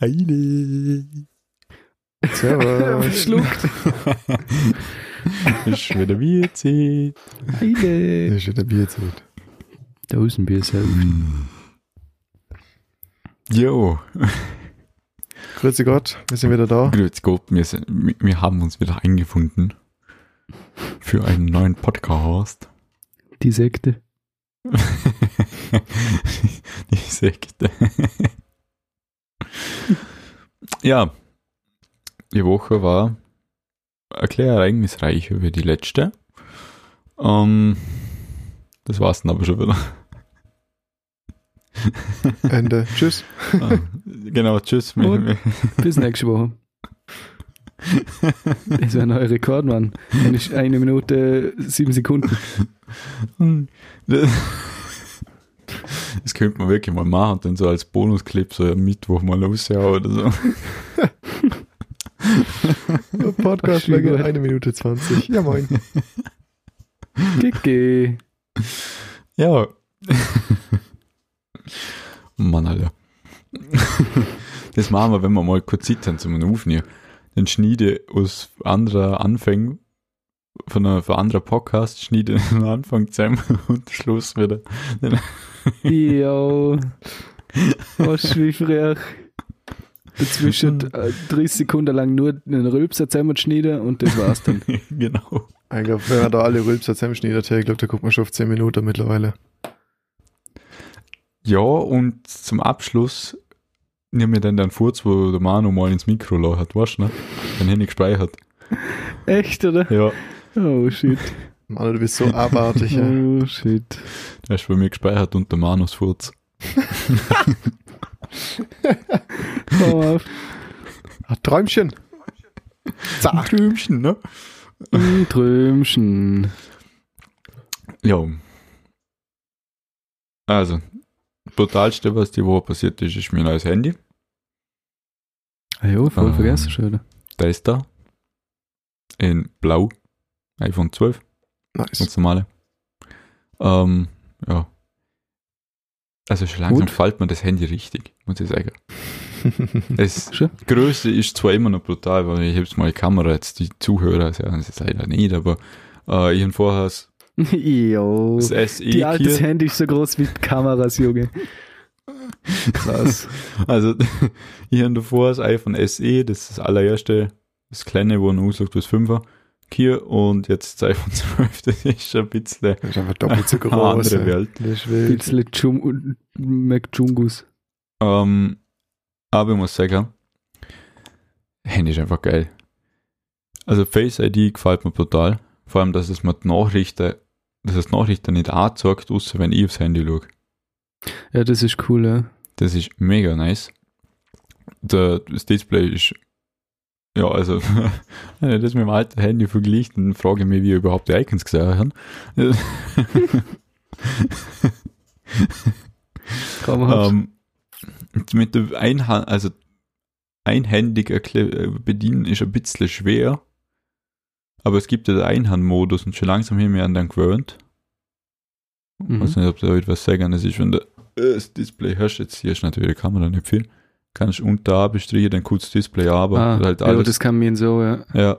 Heide. Servus. Verschluckt. ist wieder Bierzeit. Heide. Das ist wieder Bierzeit. Dosenbier selbst. Jo, Grüezi Gott, wir sind wieder da. grüß Gott, wir, sind, wir haben uns wieder eingefunden für einen neuen Podcast. Die Sekte. Die Sekte. ja, die Woche war erklär ereignisreich wie die letzte. Ähm, das war's dann aber schon wieder. Ende. Tschüss. Ah, genau, tschüss. Und? Bis nächste Woche. Das wäre ein neuer Rekord, Mann. Ist eine Minute sieben Sekunden. Das könnte man wirklich mal machen und dann so als Bonusclip so am Mittwoch mal raushauen oder so. Podcast Schön Länge gut. 1 Minute 20. Ja, moin. Gigi. Ja. Mann, Alter. Das machen wir, wenn wir mal kurz haben zum Aufnehmen. Dann schneide aus anderen Anfängen von einer, von anderen Podcast, schneide den Anfang zusammen und den Schluss wieder. Jo. Was wie früher. Dazwischen äh, 30 Sekunden lang nur einen Rülpser zusammenschneiden und das war's dann. genau. Ich glaube, wenn man da alle Rülpser zusammenschneidet, ich glaube, da guckt man schon auf 10 Minuten mittlerweile. Ja, und zum Abschluss nehmen wir dann den Furz, wo der Manu mal ins Mikro hat, weißt du, ne? Dann hätte ich gespeichert. Echt, oder? Ja, Oh shit. Mann, du bist so abartig. ja. Oh shit. der ist bei mir gespeichert unter Manus Furz. Komm auf. Ah, Träumchen. Zack. Träumchen, ne? Ein Trömchen. Ja. Also, das brutalste, was die Woche passiert ist, ist mein neues Handy. Ah jo, voll Ähm. vergessen schon? Da ist da. In blau. iPhone 12. Nice. Ganz normale. Ähm, ja. Also schon langsam Gut. gefällt mir das Handy richtig, muss ich sagen. Schon? Größe ist zwar immer noch brutal, weil ich hab's mal die Kamera jetzt, die Zuhörer sagen es leider nicht, aber äh, ich habe vorher das, jo. das SE Die altes hier, Handy ist so groß wie Kameras, Junge. Krass. also ich habe davor das iPhone SE, das ist das allererste, das kleine, wo man aussagt, das 5er, hier und jetzt das iPhone 12, das ist schon ein bisschen Das ist einfach doppelt so eine groß. andere. Welt. Das ist wild. Bisschen Jum McJungus. Ähm, aber ich muss sagen, Handy ist einfach geil. Also Face ID gefällt mir brutal. Vor allem, dass es mir die Nachrichten, dass es die Nachrichten nicht anzeigt, außer wenn ich aufs Handy schaue. Ja, das ist cool, ja. Das ist mega nice. Der, das Display ist, ja, also, wenn ich das mit dem alten Handy vergleicht, dann frage ich mich, wie ich überhaupt die Icons gesehen habe. Kann man halt. Ähm, mit der Einhand, also einhändig äh, bedienen ist ein bisschen schwer. Aber es gibt ja den Einhandmodus und schon langsam haben wir an den gewöhnt. Ich Mhm. weiß nicht, ob da etwas sagen. Das ist, wenn du äh, das Display hast, jetzt hier ist natürlich die Kamera nicht viel. Kannst du unter A bestreichen, dann kurz das Display aber ah, halt ja, alles. das kann mir so, ja. ja,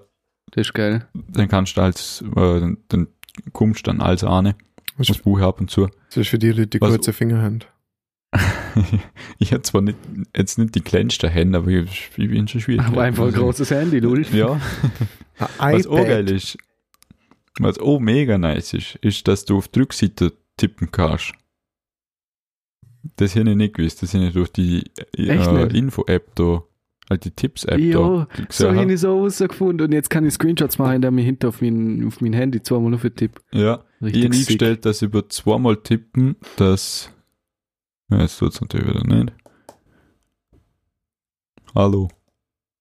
Das ist geil. dann kannst du als, äh, dann, dann kommst du dann alles an, Das ist, Buch ab und zu. das ist für die Leute, die Was- kurze Finger haben. ich habe zwar nicht, jetzt nicht die kleinsten Hände, aber ich, ich bin schon schwierig. Aber einfach ein großes Handy, lul. Ja, was auch geil ist, was auch mega nice ist, ist, dass du auf die Rückseite tippen kannst. Das hätte ich nicht gewusst, das hätte ich durch die äh? Info-App da, halt die Tipps-App da so gesehen habe hab. ich so rausgefunden und jetzt kann ich Screenshots machen, indem ich hinter auf mein, auf mein Handy zweimal nur für Tipp. Ja, ich Richtig habe sick. eingestellt, dass über zweimal tippen, dass. Ja, jetzt tut es natürlich wieder nicht. Hallo.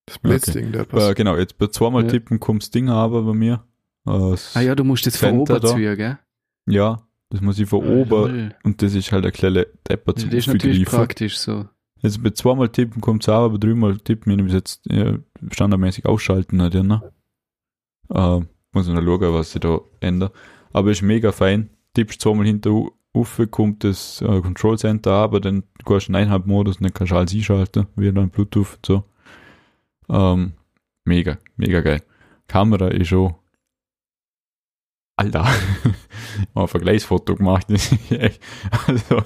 Das Blitzding, der Äh, passt. genau, jetzt bei zweimal Ja. tippen kommt das Ding aber bei mir. Äh, Ah ja, du musst das von oben ziehen, gell? ja, das muss ich von oben und das ist halt eine kleine Depper Das zum ist natürlich Aufgreifen. praktisch so. Jetzt bei zweimal tippen kommt es auch, aber dreimal tippen, ich bis jetzt ja, standardmäßig ausschalten hat, ja, ne? Äh, muss ich noch schauen, was ich da ändere. Aber ist mega fein. Tippst zweimal hinter, Rauf kommt das äh, Control Center, aber dann gehst du in eineinhalb Modus und dann kannst du alles einschalten, WLAN, Bluetooth und so. Ähm, mega, mega geil. Kamera ist schon. Alter, habe ein Vergleichsfoto gemacht. Das ist echt, also,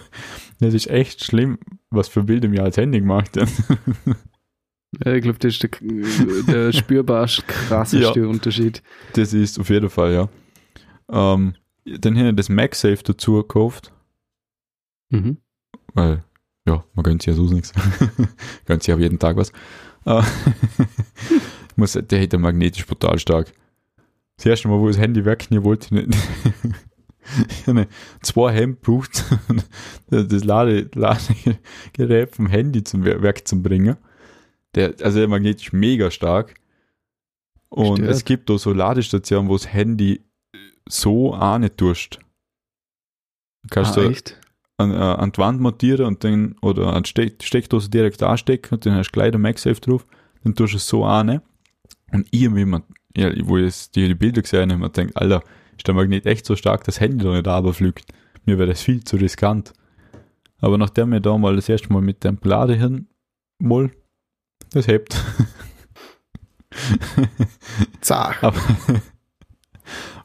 das ist echt schlimm, was für Bilder mir als Handy gemacht haben. Ja, ich glaube, das ist der, der spürbar krasseste Unterschied. Das ist auf jeden Fall, ja. Ähm, dann habe ich das MagSafe dazu gekauft, Mhm. weil, ja, man gönnt sich ja so nichts. gönnt sich auf jeden Tag was. Äh, muss, der ja magnetisch brutal stark. Das erste Mal, wo ich das Handy wegnehmen wollte, ich nicht. Habe zwei Hemd braucht, das Lade, Ladegerät vom Handy zum Wer- Werk zu bringen. Der, also der magnetisch mega stark. Und Stört. es gibt auch so Ladestationen, wo das Handy so auch nicht tust. Du kannst ah, du echt? an, äh, an die Wand montieren und dann, oder an die Steck, Steckdose direkt anstecken und dann hast du gleich den MagSafe drauf, dann tust du es so an. Und ich, wie man, ja, wo ich es- die, die Bilder gesehen habe, man denkt, Alter, ist der Magnet echt so stark, dass das Handy da nicht runterfliegt. Mir wäre das viel zu riskant. Aber nachdem wir da mal das erste Mal mit dem Ladehirn mal, das hebt. Zach. Aber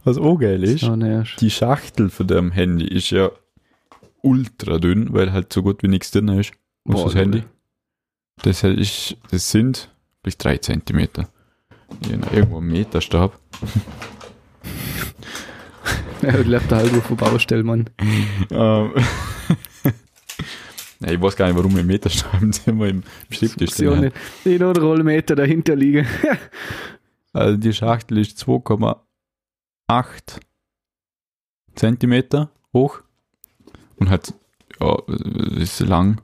was auch geil ist, die Schachtel von dem Handy ist ja ultra dünn, weil halt so gut wie nichts drin ist. Aus Boah, das Handy. Das, ist, das sind vielleicht drei Zentimeter. Ja, irgendwo ein Meterstab. Ja, lebt halb auf der Baustelle, Mann. ähm, ja, ich weiß gar nicht, warum wir Meterstab im Zimmer im Schreibtisch stehen. nicht. Ich einen Rollmeter dahinter liegen. Also die Schachtel ist 2,8 Zentimeter hoch und hat, ja, ist lang.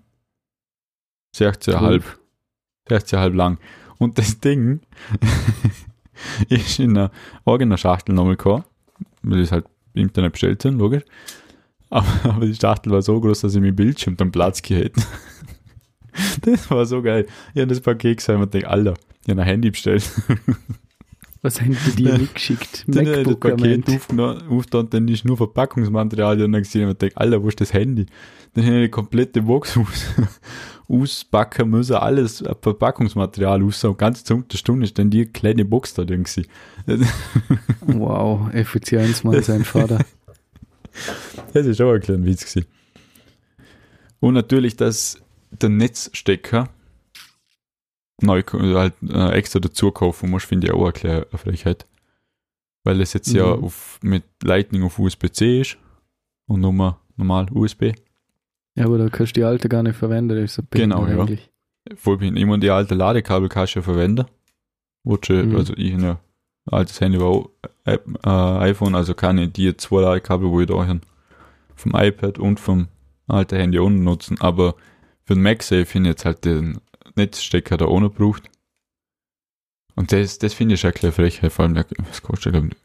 16,5. 16,5 lang. Und das Ding ist in einer eigener Schachtel nochmal gekommen, weil ich es halt Internet bestellt sind, logisch. Aber, aber die Schachtel war so groß, dass ich mit Bildschirm dann Platz gehabt. Das war so geil. Ich habe das Paket gesehen und denke, Alter, ich habe ein Handy bestellt. Was haben die dir mitgeschickt? Ich das MacBook, Paket aufgetan, dann ist nur Verpackungsmaterial und dann gesehen und denke, Alter, wo ist das Handy? Dann habe ich die komplette Box aus, auspacken müssen, alles Verpackungsmaterial aus, und ganz zum der Stunde ist dann die kleine Box da drin gewesen. Wow, Effizienz, Mann, sein Vater. Das ist auch ein kleiner Witz gewesen. Und natürlich, dass der Netzstecker neu also halt äh, extra dazu kaufen musst, finde ich auch eine kleine Frechheit. Weil es jetzt ja Mhm. auf, mit Lightning auf USB-C ist und Nummer normal USB. Ja, aber da kannst du die alte gar nicht verwenden, ist bitter Genau, ja. eigentlich. Voll bin immer die alte Ladekabel kannst du ja verwenden. Mhm. Also ich habe ja altes Handy war auch äh, äh, iPhone, also kann ich die zwei Ladekabel, wo ich da habe, vom iPad und vom alten Handy ohne nutzen, aber für den MagSafe finde ich jetzt halt den Netzstecker da ohne braucht. Und das, das finde ich schon ein bisschen frech, vor allem, der, was kostet glaube ich,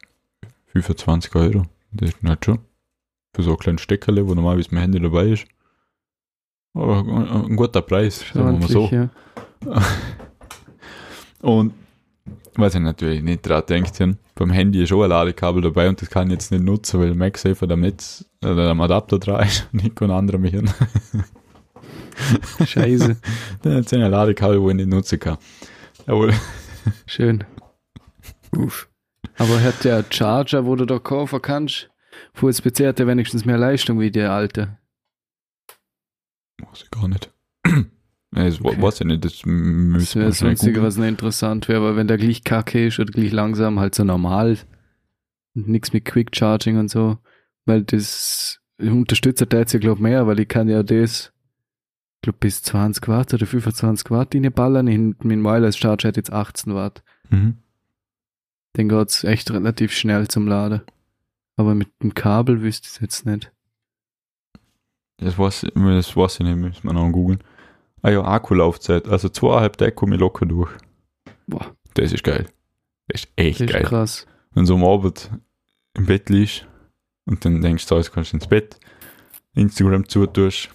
25 Euro. Das ist nicht schon. Für so einen kleinen Steckerle, wo normalerweise mein Handy dabei ist. Aber ein, guter Preis, sagen wir mal so. Ja. Und was ich natürlich nicht dran denkt, beim Handy ist schon ein Ladekabel dabei und das kann ich jetzt nicht nutzen, weil MagSafe am Netz oder am Adapter dran ist und ich kann andere mich hin. Scheiße. Das sind ein Ladekabel, wo ich nicht nutzen kann. Jawohl. Schön. Uff. Aber hat der Charger, wo du da kaufen kannst, USB-C hat der wenigstens mehr Leistung wie der alte. Weiß ich gar nicht. Ja, Das Okay. weiß ich nicht, das Das müssen wäre das Einzige, was nicht interessant wäre, aber wenn der gleich kacke ist oder gleich langsam, halt so normal. Nichts mit Quick Charging und so. Weil das unterstützt der jetzt ja, glaube mehr, weil ich kann ja das, glaube bis 20 Watt oder 25 Watt reinballern. In mein Wireless Charger hat jetzt 18 Watt. Mhm. Den geht's echt relativ schnell zum Laden. Aber mit dem Kabel wüsste ich es jetzt nicht. Das weiß, ich- das weiß ich nicht, müssen wir noch googeln. Ah ja, Akkulaufzeit, also zweieinhalb Tage komme ich locker durch. Boah, Das ist geil. Das ist echt das ist geil. krass. wenn du am Abend im Bett liegst und dann denkst du, jetzt kannst du ins Bett, Instagram zutust,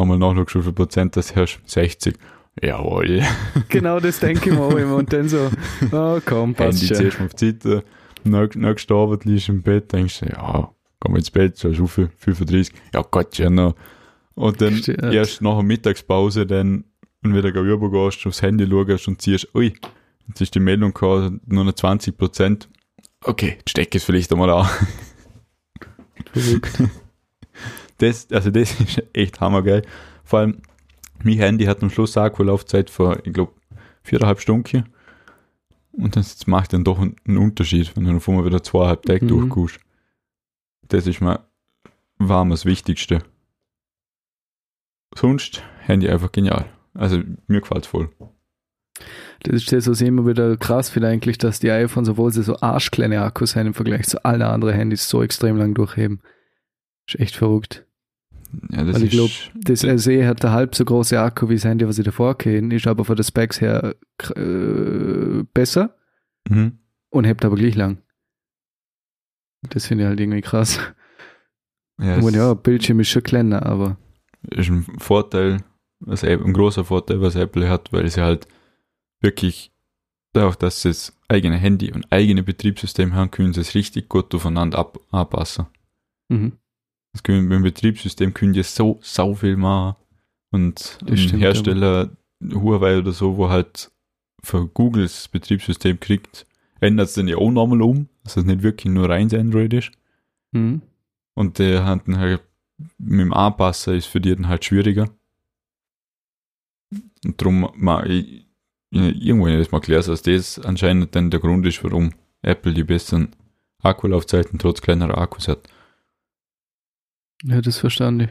nochmal nachschaust, wie viel Prozent das hast, 60. Jawohl. Genau das denke ich mir auch immer. Und dann so, oh komm, passt Handy schon. zuerst mal auf die Seite, nächst- nächsten Abend liegst du im Bett, denkst du, ja, Komm ins Bett, so ist viel, 35. Ja, Gott, ja noch. Und dann Stimmt. erst nach der Mittagspause dann, wenn du wieder rübergehst, aufs Handy schaust und siehst, ui, jetzt ist die Meldung gehabt, nur noch 20 Prozent. Okay, steck es vielleicht einmal an. Verrückt. Das, also das ist echt hammergeil. Vor allem, mein Handy hat am Schluss Akkulaufzeit von, ich glaube, viereinhalb Stunden. Und das macht dann doch einen Unterschied, wenn du dann vorher wieder zweieinhalb Tage Mhm. durchgehst. Das ist mir war mir das Wichtigste. Sonst Handy einfach genial. Also mir gefällt voll. Das ist das, was ich immer wieder krass finde eigentlich, dass die iPhones, obwohl sie so arschkleine Akkus haben im Vergleich zu allen anderen Handys, so extrem lang durchheben. Ist echt verrückt. Ja, das Weil ich ist, glaub, Das SE hat der halb so große Akku wie das Handy, was ich davor kenne, ist aber von den Specs her äh, besser mhm. und hebt aber gleich lang. Das finde ich halt irgendwie krass. ja, Ich es ja, Bildschirm ist schon kleiner, aber ist ein Vorteil, was Apple, ein großer Vorteil, was Apple hat, weil sie halt wirklich dadurch, dass sie das eigene Handy und eigene Betriebssystem haben, können sie es richtig gut aufeinander ab, anpassen. mhm. Das können, mit dem Betriebssystem können die so sau viel machen. Und ein Hersteller, Huawei oder so, wo halt für Googles Betriebssystem kriegt, ändert es dann ja auch nochmal um, dass es nicht wirklich nur rein Android ist. Mhm. Und der hat dann halt mit dem Anpassen ist für die dann halt schwieriger. Und darum mal ich, ich- irgendwo habe ich das mal gelesen, dass das anscheinend dann der Grund ist, warum Apple die besseren Akkulaufzeiten trotz kleinerer Akkus hat. Ja, das verstand ich.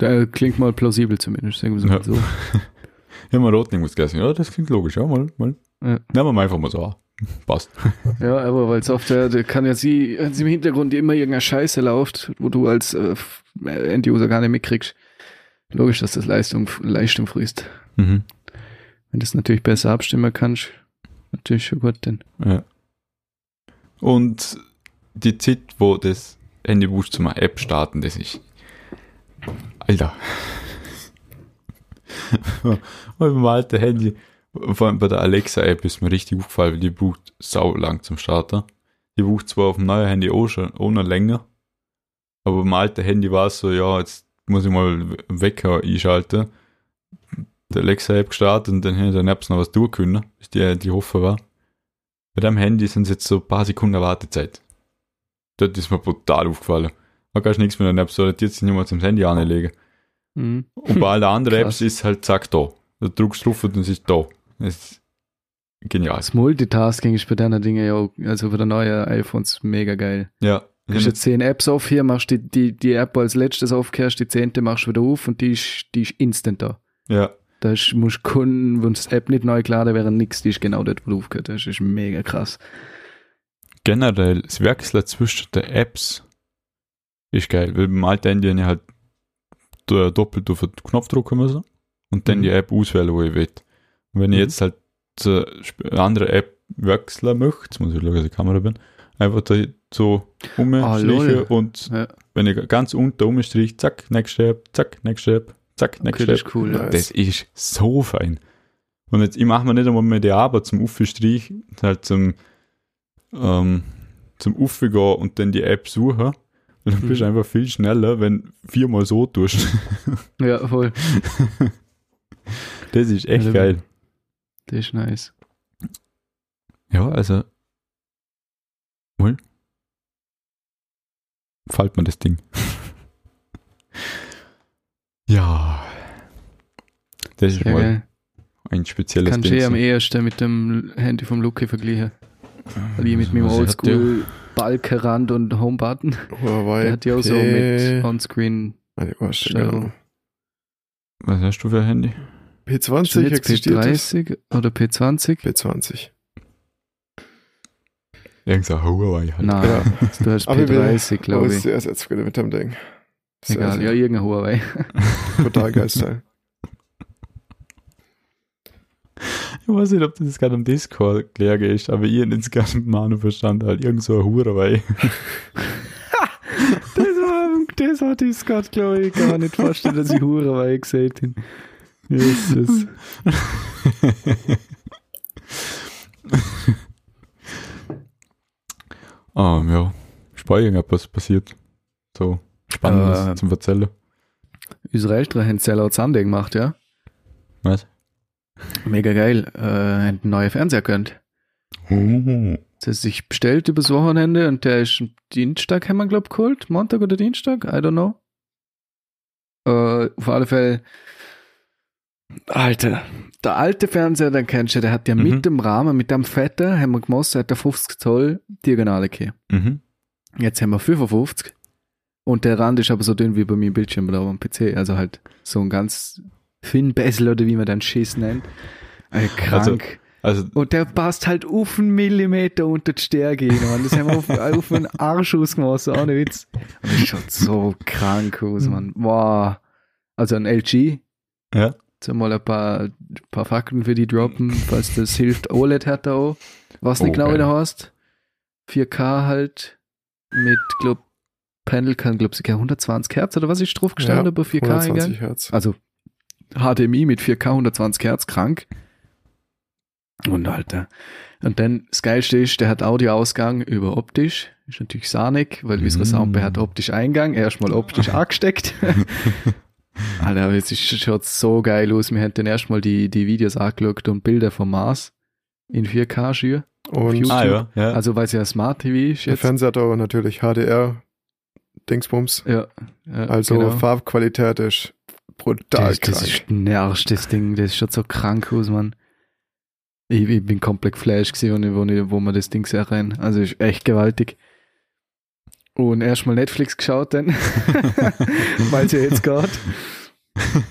Der klingt mal plausibel zumindest, sagen wir es mal Ja. so. Habe mal rot irgendwas gelesen. Ja, das klingt logisch. Ja, mal, mal. Ja. Nehmen wir mal einfach mal so. Passt. Ja, aber weil Software, da kann ja sie, wenn sie im Hintergrund immer irgendeine Scheiße läuft, wo du als äh, End-User gar nicht mitkriegst. Logisch, dass das Leistung, Leistung frisst. Mhm. Wenn du das natürlich besser abstimmen kannst, natürlich schon gut, denn. Ja. Und die Zeit, wo das Handy wurscht zum App starten, das ist. Alter. Und beim alten Handy, vor allem bei der Alexa-App ist mir richtig aufgefallen, weil die braucht sau lang zum Starten. Die braucht zwar auf dem neuen Handy auch schon noch länger, aber beim alten Handy war es so, ja, jetzt muss ich mal Wecker einschalten. Die Alexa-App gestartet und dann hätte ich dann noch was tun können, bis die, die offen war. Bei dem Handy sind es jetzt so ein paar Sekunden Wartezeit. Das ist mir brutal aufgefallen. Da kannst du nichts mit der App, so jetzt sich nicht mal zum Handy anlegen. Mhm. Und bei allen anderen. Apps ist halt zack da. Du drückst drauf und es ist da. Das ist genial. Das Multitasking ist bei deiner Dinge ja auch, also für die neuen iPhones mega geil. Ja. Du hast jetzt zehn Apps auf hier, machst die, die, die App als letztes aufkehrst, die zehnte machst du wieder auf und die ist, die ist instant da. Ja. Da musst du Kunden, wenn das App nicht neu geladen wäre, nix, die ist genau dort, wo du aufgehört hast. Das ist mega krass. Generell, das Wechseln zwischen den Apps ist geil, weil beim alten Handy habe ich halt do- doppelt auf den Knopf drücken müssen und dann Mhm. die App auswählen, wo ich will. Und wenn ich Mhm. jetzt halt zu eine andere App wechseln möchte, jetzt muss ich schauen, dass ich die Kamera bin, einfach da so Ah, umstreichen und Ja. wenn ich ganz unten umstreiche, zack, nächste App, zack, nächste App, zack, Okay, nächste das App. ist cool. Nice. Das ist so fein. Und jetzt, ich mache mir nicht einmal mehr die Arbeit zum Aufstrich, halt zum, ähm, zum Aufgehen und dann die App suchen. Und dann bist du Mhm. einfach viel schneller, wenn du viermal so tust. ja, voll. Das ist echt Ja, geil. Das ist nice. Ja, also. Wohl. Fällt mir das Ding. ja. Das ist Sehr mal geil. ein spezielles Kannst du Ding. eh am ehesten mit dem Handy vom Lucky vergleichen. Weil ich mit meinem hat der? Oldschool Balkenrand und Homebutton, Huawei. der hat ja auch so mit Onscreen. Steuerung. Was hast du für ein Handy? P20 jetzt existiert das? P30 oder P20? P20. Irgend so Huawei halt. Nein, Ja. du hast Aber wir- P30, Oh, glaube ist ich. sehr ersetzt wieder mit dem Ding. Sehr, Egal, sehr, ja, irgendein Huawei. Total geil Style. Ich weiß nicht, ob das gerade am Discord gelegen ist, aber ich habe jetzt gerade mit Manu verstanden, halt irgend so ein Huawei. Das war, das war Discord, glaube ich. Gar nicht vorstellen, dass ich Huawei gesehen habe. Jesus. Ah, ja. Bei irgendetwas passiert. So Spannendes Äh. zum Erzählen. Unsere Eltern haben Sellout Sunday gemacht, ja. Was? Mega geil. Äh, einen neuen Fernseher gönnt. Oh. Das heißt, ich bestellt übers Wochenende und der ist Dienstag, haben wir, glaub ich, geholt. Montag oder Dienstag? I don't know. Äh, auf alle Fälle. Alter, der alte Fernseher, den kennst du, der hat ja Mhm. mit dem Rahmen, mit dem Fetten, haben wir gemacht, hat der 50 Zoll Diagonale gehabt. Mhm. Jetzt haben wir 55. Und der Rand ist aber so dünn wie bei mir im Bildschirm oder am PC. Also halt so ein ganz Thin Bezel oder wie man den Schiss nennt. Ey, krank. Also, und der passt halt auf einen Millimeter unter die Stärke hin. Mann. Das haben wir auf, auf einen Arsch ausgemacht, so ohne Witz. Und das schaut so krank aus, Mann. Wow. Also ein LG. ja. Jetzt mal ein paar, paar Fakten für die droppen, falls das hilft. OLED hat er auch. Was nicht Oh, genau wieder heißt. 4K halt. Mit, glaub, Panel kann, glaub ich, 120 Hertz oder was ist drauf gestanden Ja, bei 4K 120 eingegangen? Hertz. Also HDMI mit 4K 120 Hertz, krank. Und Alter. Und dann das Geilste ist, der hat Audioausgang über optisch. Ist natürlich sahnig, weil unsere Mm. Soundbar hat optisch Eingang. Erstmal optisch angesteckt. Alter, aber es ist, schaut so geil aus. Wir haben dann erstmal die, die Videos angeschaut und Bilder vom Mars in 4K schür. Und. Ah, ja. ja. Also, weil es ja Smart TV ist der jetzt. Fernseher hat aber natürlich HDR Dingsbums. Ja, ja, Also genau. Farbqualität ist brutal Das, das krank. ist ein Arsch, das Ding. Das schaut so krank aus, Mann. Ich, ich bin komplett geflasht gewesen, wo, ich, wo wir das Ding sehen rein. Also ist echt gewaltig. Und erstmal Netflix geschaut dann, weil es ja jetzt geht.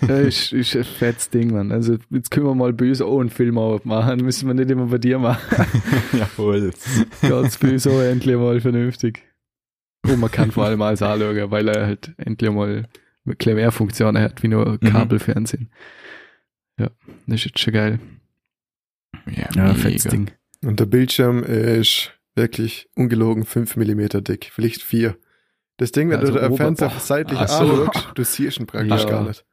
Ja, ist, ist ein fettes Ding, Mann. Also jetzt können wir mal uns auch einen Film machen. Müssen wir nicht immer bei dir machen. Jawohl. Bei uns auch endlich mal vernünftig. Und man kann vor allem alles anschauen, weil er halt endlich mal ein bisschen mehr Funktionen hat, wie nur Kabelfernsehen. Ja, das ist jetzt schon geil. Ja, Ja, fettes Ding. Und der Bildschirm ist wirklich ungelogen 5 mm dick, vielleicht 4. Das Ding, wenn Also du den Fernseher seitlich Ach so. anschaust, du siehst ihn praktisch Ja. gar nicht.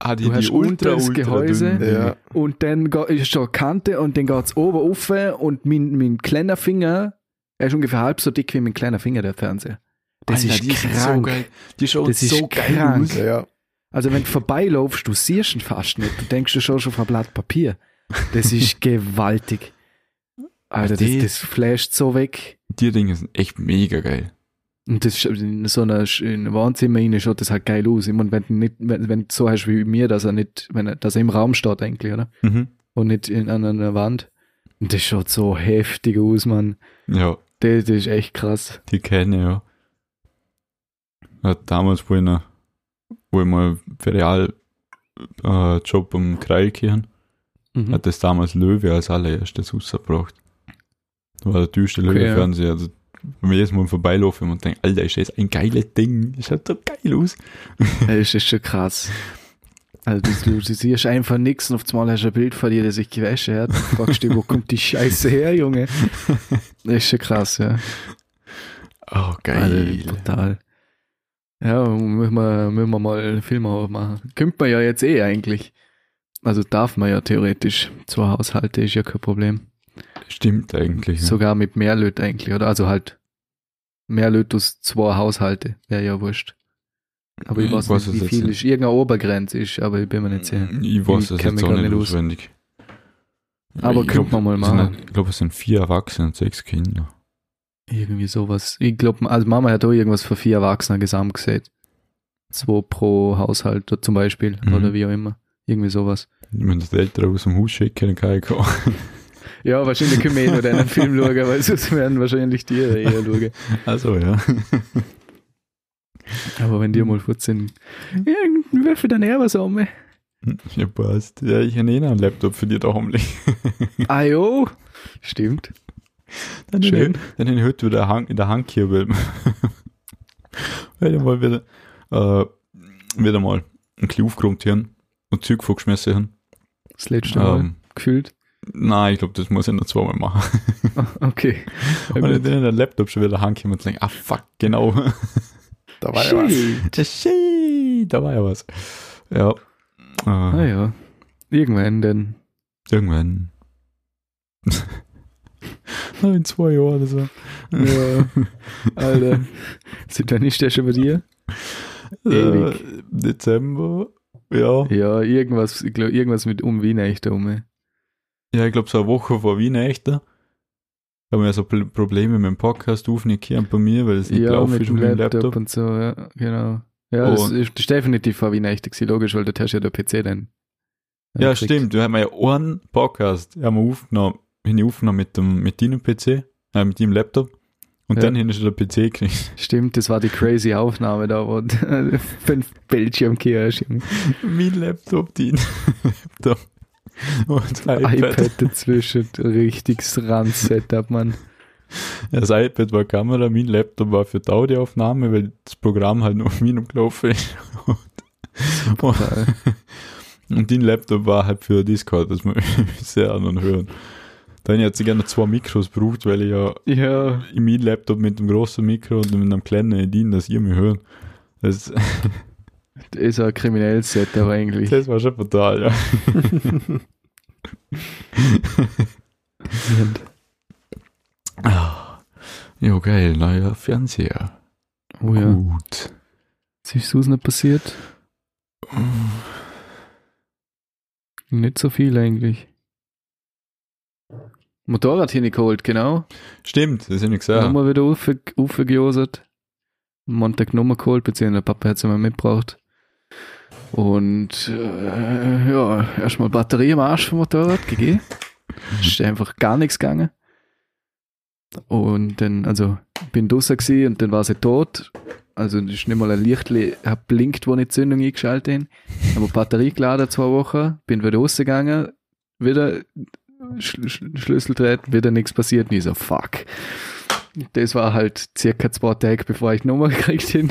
Ah, die, Du die hast ultra, ultra Gehäuse. Ja. Und dann ist schon eine Kante und dann geht's oben rauf und mein, mein kleiner Finger, er ist ungefähr halb so dick wie mein kleiner Finger, der Fernseher. Das Alter, ist die krank. so geil. Die schauen Das ist so geil krank. aus. Ja. Also wenn du vorbeilaufst, du siehst ihn fast nicht. Du denkst du schon auf ein Blatt Papier. Das ist gewaltig. Alter, das, Die- das flasht so weg. Die Dinge sind echt mega geil. Und das ist in so einer in einem Wohnzimmer rein schaut das halt geil aus. Ich meine, wenn du nicht, wenn, wenn du so hast wie mir, dass er nicht, wenn er, dass er im Raum steht eigentlich, oder? Mhm. Und nicht in, an einer Wand. Und das schaut so heftig aus, Mann. Ja, Das, das ist echt krass. die kenne ich, ja. Ja. Damals, wo ich, noch, wo ich mal Ferial äh, Job am Kreil gehen, Mhm. hat das damals Löwe als allererstes rausgebracht. Das war der teuerste Okay, Löwe-Fernseher. Also, wenn wir jedes Mal vorbeilaufen und denken, Alter, ist das ein geiles Ding. Das schaut so geil aus. Das ist schon krass. Also du, du, du siehst einfach nichts und auf einmal hast du ein Bild von dir, der sich gewaschen hat. Und fragst dich, wo kommt die Scheiße her, Junge? Das ist schon krass, ja. Oh, Also, geil. total. Ja, müssen wir, müssen wir mal einen Film auch machen. Könnte man ja jetzt eh eigentlich. Also darf man ja theoretisch. Zwei Haushalte ist ja kein Problem. Stimmt eigentlich. Ja. Sogar mit mehr Leuten eigentlich, oder? Also halt mehr Leute aus zwei Haushalte. Wäre ja wurscht. Aber ich weiß, weiß nicht, wie viel nicht. ist. Irgendeine Obergrenze ist, aber ich bin mir nicht sicher. Ich weiß Ich es jetzt auch nicht nicht aus. auswendig. Aber Ich könnte man mal es sind- machen. Ich glaube, es sind vier Erwachsene und sechs Kinder. Irgendwie sowas. Ich glaube, also Mama hat auch irgendwas für vier Erwachsene gesamt gesehen. Zwei pro Haushalt zum Beispiel. Mhm. Oder wie auch immer. Irgendwie sowas. Wenn das die Eltern aus dem Haus schicken, dann kann ich kommen. Ja, wahrscheinlich können wir eh nur einen Film schauen, weil sonst werden wahrscheinlich die eher schauen. Also, ja. Aber wenn die mal fort sind, ja, werfe dann eher was um. Ja, passt. Ja, ich habe eh noch einen Laptop für dich daheim liegen. Ah jo, stimmt. Dann Schön. Habe ich heute wieder Hang, in der Hand hier, weil, weil ich mal wieder, äh, wieder mal ein bisschen aufgeräumt haben und Zeug vorgeschmissen haben. Das letzte Mal Ähm, gefühlt. nein, ich glaube, das muss ich noch zweimal machen. Okay. Und dann in der Laptop schon wieder Hand und denke, ah fuck, genau. Da war ja was. Da war ja was. Ja. Äh, Ah ja. Irgendwann dann. Irgendwann. in zwei Jahren oder so. Ja, Alter. Wann ist der schon bei dir? Äh, Dezember. Ja. Ja, irgendwas, ich glaube, irgendwas mit um Weihnachten um. Ja, ich glaube, so eine Woche vor Weihnachten haben wir ja so Probleme mit dem Podcast aufnehmen können bei mir, weil es nicht Ja, gelaufen mit ist mit dem Laptop, Laptop. und so, ja, genau. Ja, ist, das ist definitiv vor Weihnachten gewesen, logisch, weil da hast du ja der PC dann. Ja, gekriegt. stimmt. Wir haben ja einen Podcast, haben wir aufgenommen, haben wir aufgenommen mit, dem, mit deinem PC, äh, mit deinem Laptop. Und Ja. dann hast du den PC gekriegt. Stimmt, das war die crazy Aufnahme da, wo du fünf Bildschirm hast. Mein Laptop, dein Laptop. Und das iPad. iPad. dazwischen, richtiges Rand-Setup, Mann. Ja, das iPad war Kamera, mein Laptop war für die Audioaufnahme, weil das Programm halt nur auf meinem gelaufen ist. Und, Geil. und dein Laptop war halt für Discord, dass wir sehr anderen hören. Dann hat sie gerne zwei Mikros gebraucht, weil ich ja Ja, in meinem Laptop mit dem großen Mikro und mit einem kleinen dienen, dass ihr mich hört. Das, das ist ein kriminelles Setup eigentlich. das war schon fatal, ja. Ja, geil, neuer Fernseher. Oh ja. Gut. Was ist sonst noch passiert? Nicht so viel eigentlich. Motorrad hingeholt, genau. Stimmt, das habe ich gesehen. Nochmal wieder auf, aufgejosert. Montag nochmal geholt, beziehungsweise der Papa hat es mal mitgebracht. Und äh, ja, erstmal Batterie im Arsch vom Motorrad gegeben. ist einfach gar nichts gegangen. Und dann, also, bin draußen gewesen und dann war sie tot. Also, es ist nicht mal ein Licht, hat blinkt, wo die Zündung eingeschaltet haben. Aber Batterie geladen zwei Wochen, bin wieder rausgegangen, wieder Sch Sch Schlüssel treten, wieder nichts passiert. Und ich so, fuck. Das war halt circa zwei Tage, bevor ich die Nummer gekriegt habe,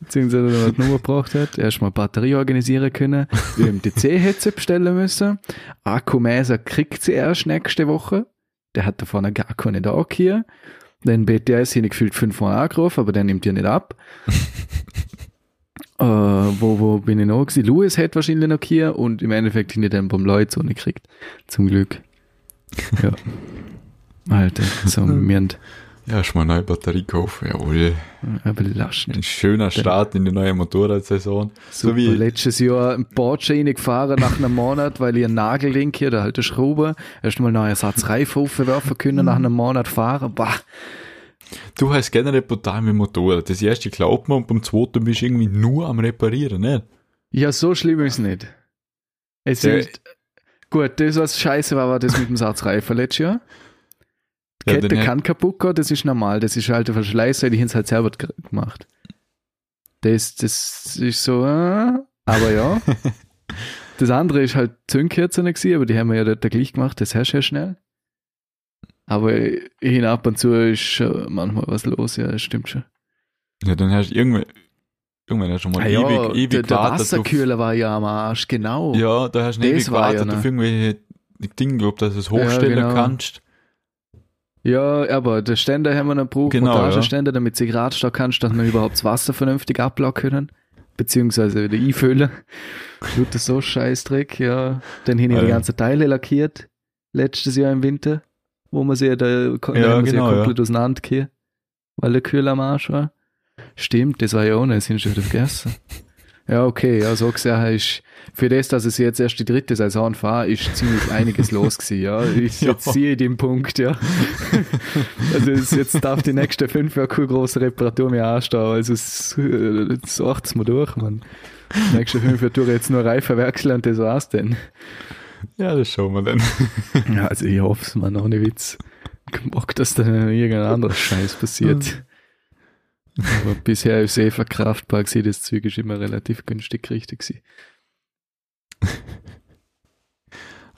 beziehungsweise man die Nummer gebraucht hat. Erstmal Batterie organisieren können, im DC hätte sie bestellen müssen. Akkumäser kriegt sie erst nächste Woche. Der hat davon gar keine da hier. Den BTS ich gefühlt fünfmal angerufen, aber der nimmt ja nicht ab. äh, wo, wo bin ich noch? Louis hat wahrscheinlich noch hier und im Endeffekt ich den beim Leute so nicht gekriegt. Zum Glück. Ja. Alter, so, haben Ja, hast mal eine neue Batterie gekauft. Jawohl. belastend. Ein schöner Start in die neue Motorradsaison. So Super, wie, letztes Jahr ein Porsche reingefahren nach einem Monat, weil ich einen Nagelring hier, der alte Schraube, erstmal einen neuen Satz Reifen aufwerfen können, nach einem Monat fahren. Bah, du hast generell brutal mit dem Motorrad. Das erste glaubt man und beim zweiten bist du irgendwie nur am Reparieren, nicht? ja, so schlimm ist es nicht. Es Der- ist, gut, das, was scheiße war, war das mit dem Satz Reifen letztes Jahr. Die Ja, Kette kann kaputt gehen, das ist normal. Das ist halt ein Verschleißer, die haben es halt selber ge- gemacht. Das, das ist so, äh, aber ja. das andere ist halt Zündkerzen aber die haben wir ja dort gleich gemacht, das du ja schnell. Aber hin ab und zu ist schon manchmal was los, ja, das stimmt schon. Ja, dann hast du hast du schon mal Ah ja, ewig, ewig der, der auf- Wasserkühler war ja am Arsch, genau. Ja, da hast du ewig war ja gewartet noch. auf irgendwelche Dinge, glaub, dass du es hochstellen genau. kannst. Ja, aber der Ständer haben wir noch gebraucht, Genau, Montageständer, damit sie gerade stehen kannst, dass wir überhaupt das Wasser vernünftig abladen können. Beziehungsweise wieder einfüllen. Tut das so Scheißdreck, ja. Dann hin die Ja. ganzen Teile lackiert. Letztes Jahr im Winter. Wo man sie ja, da, da Ja, wir sie genau, ja komplett auseinandergekehrt. Weil der Kühl am Arsch war. Stimmt, das war ja ohne, das sind schon wieder vergessen. Ja, okay, ja, so gesehen ist, für das, dass es jetzt erst die dritte Saison fahre, ist ziemlich einiges los gewesen, ja. Ich Ja. jetzt sehe den Punkt, ja. also es, jetzt darf die nächsten fünf Jahre keine große Reparatur mehr anstehen, also es, äh, sagt's mir durch, man. Die nächsten fünf Jahre tue ich jetzt nur Reifen wechseln und das war's denn. Ja, das schauen wir dann. Ja, also ich hoffe es, man, ohne Witz. Ich mag, dass dann irgendein anderer Scheiß passiert. Aber bisher ist eh verkraftbar gewesen, das Zeug ist immer relativ günstig richtig gewesen.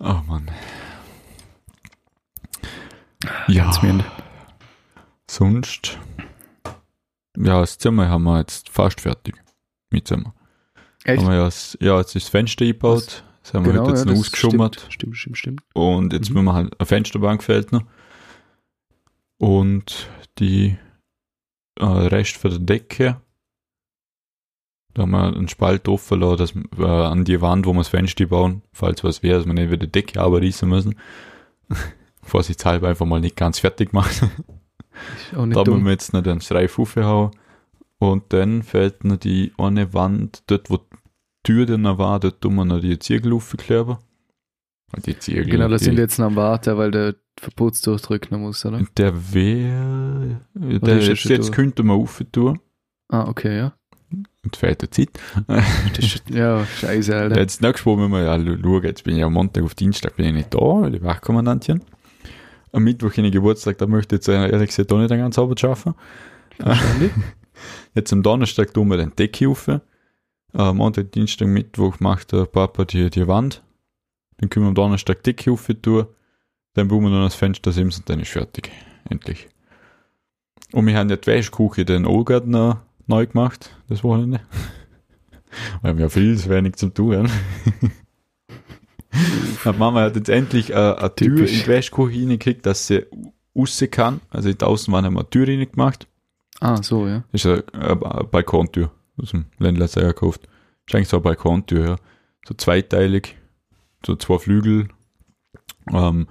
Oh Mann. Ja. Sonst. Ja, das Zimmer haben wir jetzt fast fertig. Mit Zimmer. Echt? Haben wir ja, ja, jetzt ist das Fenster eingebaut. Das haben wir heute jetzt noch das ausgeschummert. Stimmt, stimmt, stimmt, stimmt. Und jetzt Mhm. müssen wir halt eine Fensterbank fehlt noch. Und die äh, Rest für die Decke. Da haben wir einen Spalt offen lassen, dass, äh, an die Wand, wo wir das Fenster bauen, falls was wäre, dass wir nicht wieder die Decke abreißen müssen. Vorsichtshalber einfach mal nicht ganz fertig machen. Nicht Da müssen wir jetzt noch den Streif aufhauen. Und dann fehlt noch die eine Wand, dort wo die Tür dann war, dort tun wir noch die Ziegel aufkleben. Die Ziegel. Genau, da sind jetzt noch am Warten, weil der Verbotsdurchdruck noch muss, oder? Der wäre. Oder Der ist jetzt, jetzt könnte man auftun. Ah, okay, ja. Und fehlt Zeit. Ist, ja, scheiße, Alter. Jetzt nächstes Mal müssen wir ja schauen, jetzt bin ich am Montag auf Dienstag bin ich nicht da, weil ich Wachkommandantin. Am Mittwoch in den Geburtstag, da möchte ich jetzt äh, ehrlich gesagt auch nicht den ganzen Abend schaffen. Verständlich. Jetzt am Donnerstag tun wir den Decke auf. Äh, Montag, Dienstag, Mittwoch macht der Papa die, die Wand. Dann können wir am Donnerstag Decke auf tun. Dann bauen wir noch das Fenster sims und dann ist fertig. Endlich. Und wir haben ja die Wäschküche den noch neu gemacht, das Wochenende. Wir ja viel zu wenig zum Tun haben. Die Mama hat jetzt endlich äh, eine Tür Typisch. in die Wäschküche reingekriegt, dass sie raus kann. Also in draußen waren haben wir eine Tür reingemacht. Ah, so, ja. Das ist eine, eine Balkontür aus dem Ländler sehr gekauft. Ist eigentlich so eine Balkontür, ja. So zweiteilig, so zwei Flügel. Ähm,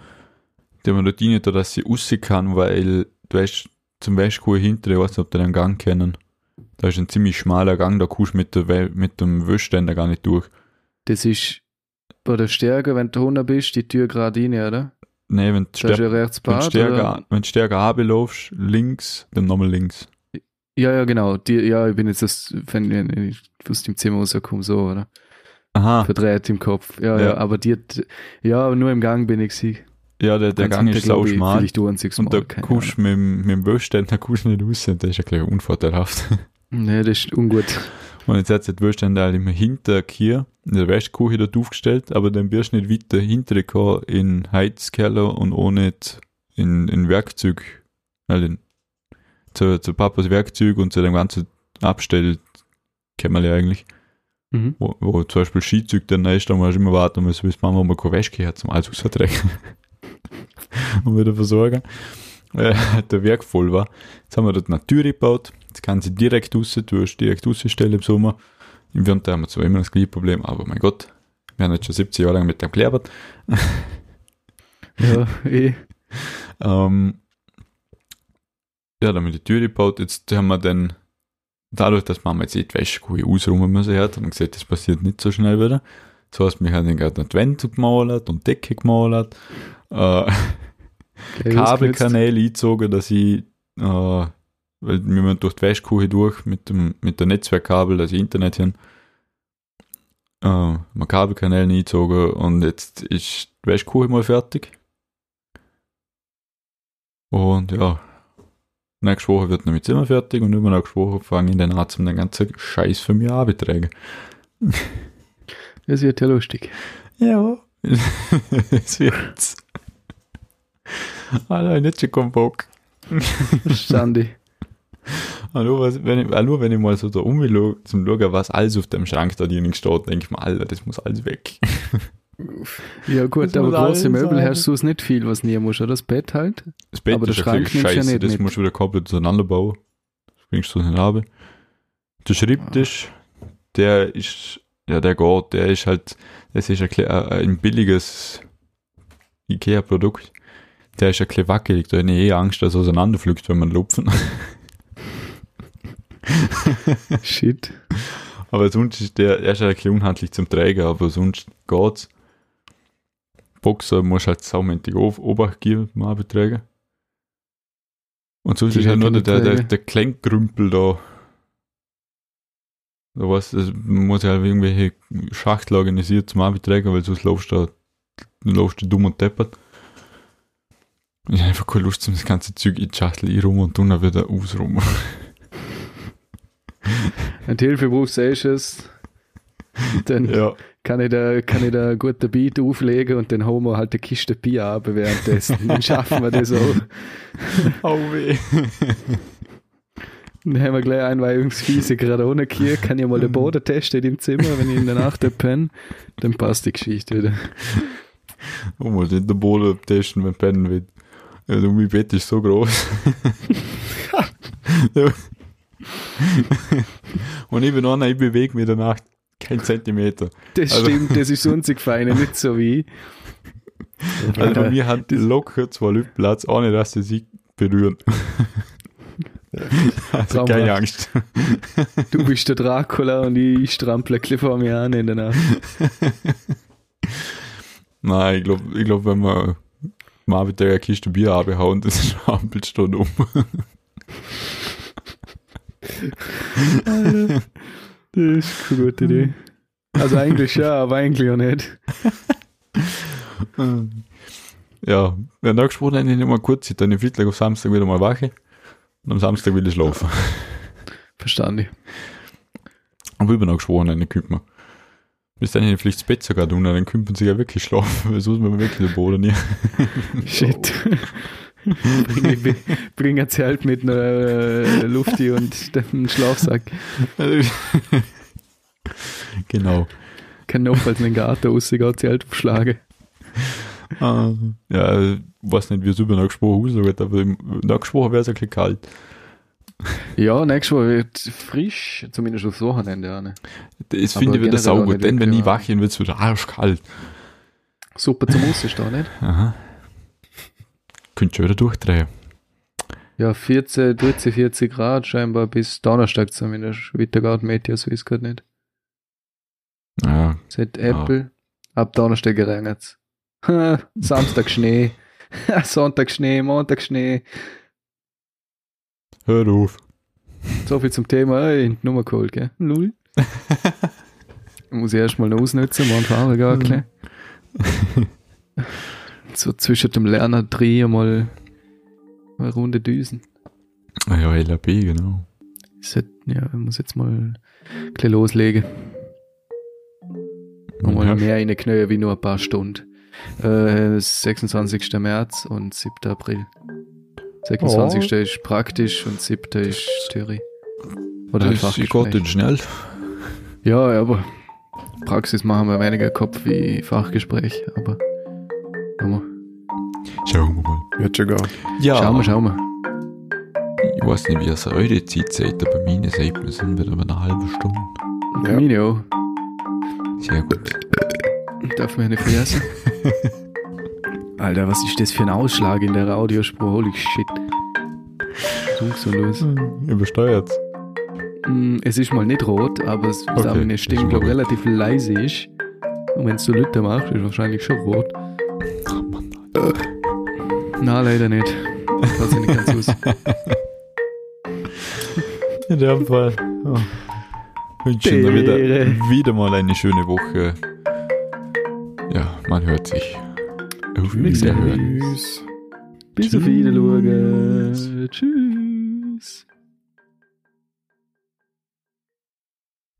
die wir dort rein, da, dass sie raus kann, weil du weißt, zum Wäschkuh hinter, ich weiß nicht, ob die den Gang kennen. Da ist ein ziemlich schmaler Gang, da kommst du mit, der, mit dem Wäschständer gar nicht durch. Das ist bei der Stärke, wenn du runter bist, die Tür gerade rein, oder? Nee, wenn du stärker, wenn stärker, wenn du stärker runterlaufst, links, dann nochmal links. Ja, ja, genau. Die, ja, ich bin jetzt das, wenn ich aus dem Zimmer rauskomme, so, oder? Aha, Verdreht im Kopf. Ja, ja, Ja. aber die, ja, nur im Gang bin ich sie. Ja, der, der Gang ist sau schmal. Ein sechs Und da kommst du mit, dem- mit dem Wäschständer kommst nicht raus, das ist ja gleich unvorteilhaft. Nee, das ist ungut. Und jetzt hat sich die Wäschständer halt immer hinter hier in der Wäschküche dort aufgestellt, aber dann wirst du nicht weiter hinter gekommen in Heizkeller und auch nicht in, in Werkzeug, also in, zu, zu Papas Werkzeug und zu dem ganzen Abstellkämmerle eigentlich, Mhm. wo, wo zum Beispiel Skizeug dann ist, da musst du immer warten müssen, bis Mama mal keine Wäschke hat zum alles ausverträgen und wieder versorgen. Äh, der Werk voll war. Jetzt haben wir dort eine Tür gebaut, jetzt kann sie direkt raus, du hast direkt rausstellen im Sommer. Im Winter haben wir zwar immer das gleiche Problem, aber mein Gott, wir haben jetzt schon 70 Jahre lang mit dem geklärt. Ja, eh. Ähm, ja, dann haben wir die Tür gebaut. Jetzt haben wir dann, dadurch, dass Mama jetzt eh die Wäschküche ausräumen müssen hat, haben wir gesagt, das passiert nicht so schnell wieder. Das heißt, wir haben dann gerade eine Wände gemalt und Decke gemalt, äh, Kabelkanäle eingezogen, dass ich, äh, weil wir müssen durch die Wäschküche durch mit dem, mit der Netzwerkkabel, dass ich Internet hin, äh, wir Kabelkanäle eingezogen und jetzt ist die Wäschküche mal fertig. Und ja, nächste Woche wird noch mit Zimmer fertig und übernächste Woche fange ich dann an, zum den ganzen Scheiß für mich anbeträgen. Das wird ja lustig. Ja. Es wird's. Alter, nicht schon keinen Bock. Verstanden. Hallo, was, wenn ich, hallo, wenn ich mal so da umschaue, zum Schauen, was alles auf dem Schrank da drinnen steht, denke ich mir, Alter, das muss alles weg. Ja, gut, Das aber große Möbel sein. hast du es nicht viel, was nie musst, oder? Das Bett halt. Das Bett Aber ist der Schrank nimmst du ja scheiße, nicht das mit. musst du wieder komplett auseinanderbauen. Das bringst du nicht haben. Der Schreibtisch, der ist, ja, der geht, der ist halt, das ist ein, ein billiges Ikea-Produkt. Der ist ein bisschen wackelig, da habe ich eh Angst, dass er auseinanderfliegt, wenn man lupfen. Shit. Aber sonst ist der, er ist halt ein bisschen unhandlich zum Träger, aber sonst geht's. Boxer musst halt saumäßig auf, Obacht geben beim Abträgen. Und sonst Die ist halt nur der, der, der, der Kleinkrümpel da. Da das man muss ja halt irgendwelche Schachtel organisiert zum Abträgen, weil sonst laufst du laufst du dumm und deppert. Ich habe einfach keine Lust, um das ganze Zeug in die Schachtel rum und dann wieder ausrum. Wenn du Hilfe brauchst, sagst es. Dann ja. kann ich da, kann ich da einen guten Beat auflegen und dann hauen wir halt eine Kiste Bier ab währenddessen. Dann schaffen wir das auch. Au weh. Dann haben wir gleich Einweihungsfiese gerade ohne Kier. Kann ich mal den Boden testen im Zimmer, wenn ich in der Nacht penne. Dann passt die Geschichte wieder. Oh, nicht den Boden testen, wenn pennen will. Also mein Bett ist so groß. Und ich bin einer, ich bewege mich danach kein Zentimeter. Das Also- stimmt, das ist unsere Feine, nicht so wie. Also bei mir hat locker zwei Leute Platz, ohne dass sie sich berühren. also keine Traumhaft. Angst. Du bist der Dracula und ich strample vor mir an in der Nacht. Nein, ich glaube, ich glaub, wenn wir mal mit der Kiste Bier abhauen, das ist eine Ampelstunde um. Alter, das ist keine gute Idee. Also eigentlich ja, aber eigentlich auch nicht. ja, ja, nächstes Wochenende nicht mal kurz Zeit, dann im Freitag auf Samstag wieder mal wache. Und am Samstag will ich schlafen. Verstanden. Aber übernächstes Wochenende kommt man. Bis dahin vielleicht das Bett sogar tun, dann könnte man sich ja wirklich schlafen, weil sonst man wirklich den Boden nicht. Shit. bring, bring ein Zelt mit einer äh, Lufti und einem Schlafsack. genau. Kann notfalls in den Garten rausgehen, Zelt aufschlagen. Ah, ja, ich weiß nicht, wie es übernächste Woche aussieht, aber Woche wäre es ein bisschen kalt. Ja, nächste Woche wird frisch, zumindest aufs Wochenende. Ja, ne? Das finde ich wieder auch saugut, denn wenn ich wach bin, wird es wieder arschkalt. Super zum Rausstehen, nicht? Aha. Könnt schon wieder durchdrehen. Ja, 14, 13, 40 Grad scheinbar bis Donnerstag zumindest. Weiter geht Meteor Swiss gerade nicht. Ja, Seit Apple. Ab Donnerstag regnet Samstag Schnee. Sonntag Schnee, Montag Schnee. Hör auf. So viel zum Thema. Ey, Nummer geholt, gell? Null. Muss ich erstmal noch ausnutzen, morgen fahren gar nicht. So zwischen dem Lerner drehen mal eine Runde düsen. Ah ja, LAB, genau. Ich sollt- Ja, ich muss jetzt mal ein bisschen loslegen. Und mal mehr reinknallen wie nur ein paar Stunden. Äh, 26. März und 7. April. 26. ist praktisch und 7. ist Theorie. Oder halt das geht Fachgespräch. nicht schnell. Ja, aber Praxis machen wir weniger Kopf wie Fachgespräch, aber schauen Schauen wir mal. Wird schon gehen. Ja. Schauen wir, schauen wir. ich weiß nicht, wie es eure Zeit seid, aber meine sagt, wir sind wieder über eine halbe Stunde. Und Ja. Camino, Sehr gut. darf man ja nicht vergessen. Alter, was ist das für ein Ausschlag in der Audiospur? Holy shit. Was ist so los? Übersteuert. Mm, Es ist mal nicht rot, aber es, Okay, da meine ist Stimme glaub, relativ leise ist. Und wenn du Lütter machst, ist wahrscheinlich schon rot. Oh Mann. Nein, leider nicht. Kann sich nicht ganz aus. In dem Fall. Oh. Wünschen wieder, wieder mal eine schöne Woche. Ja, man hört sich. Auf Wiederhören. Tschüss. Bis auf Wiedersehen. Tschüss.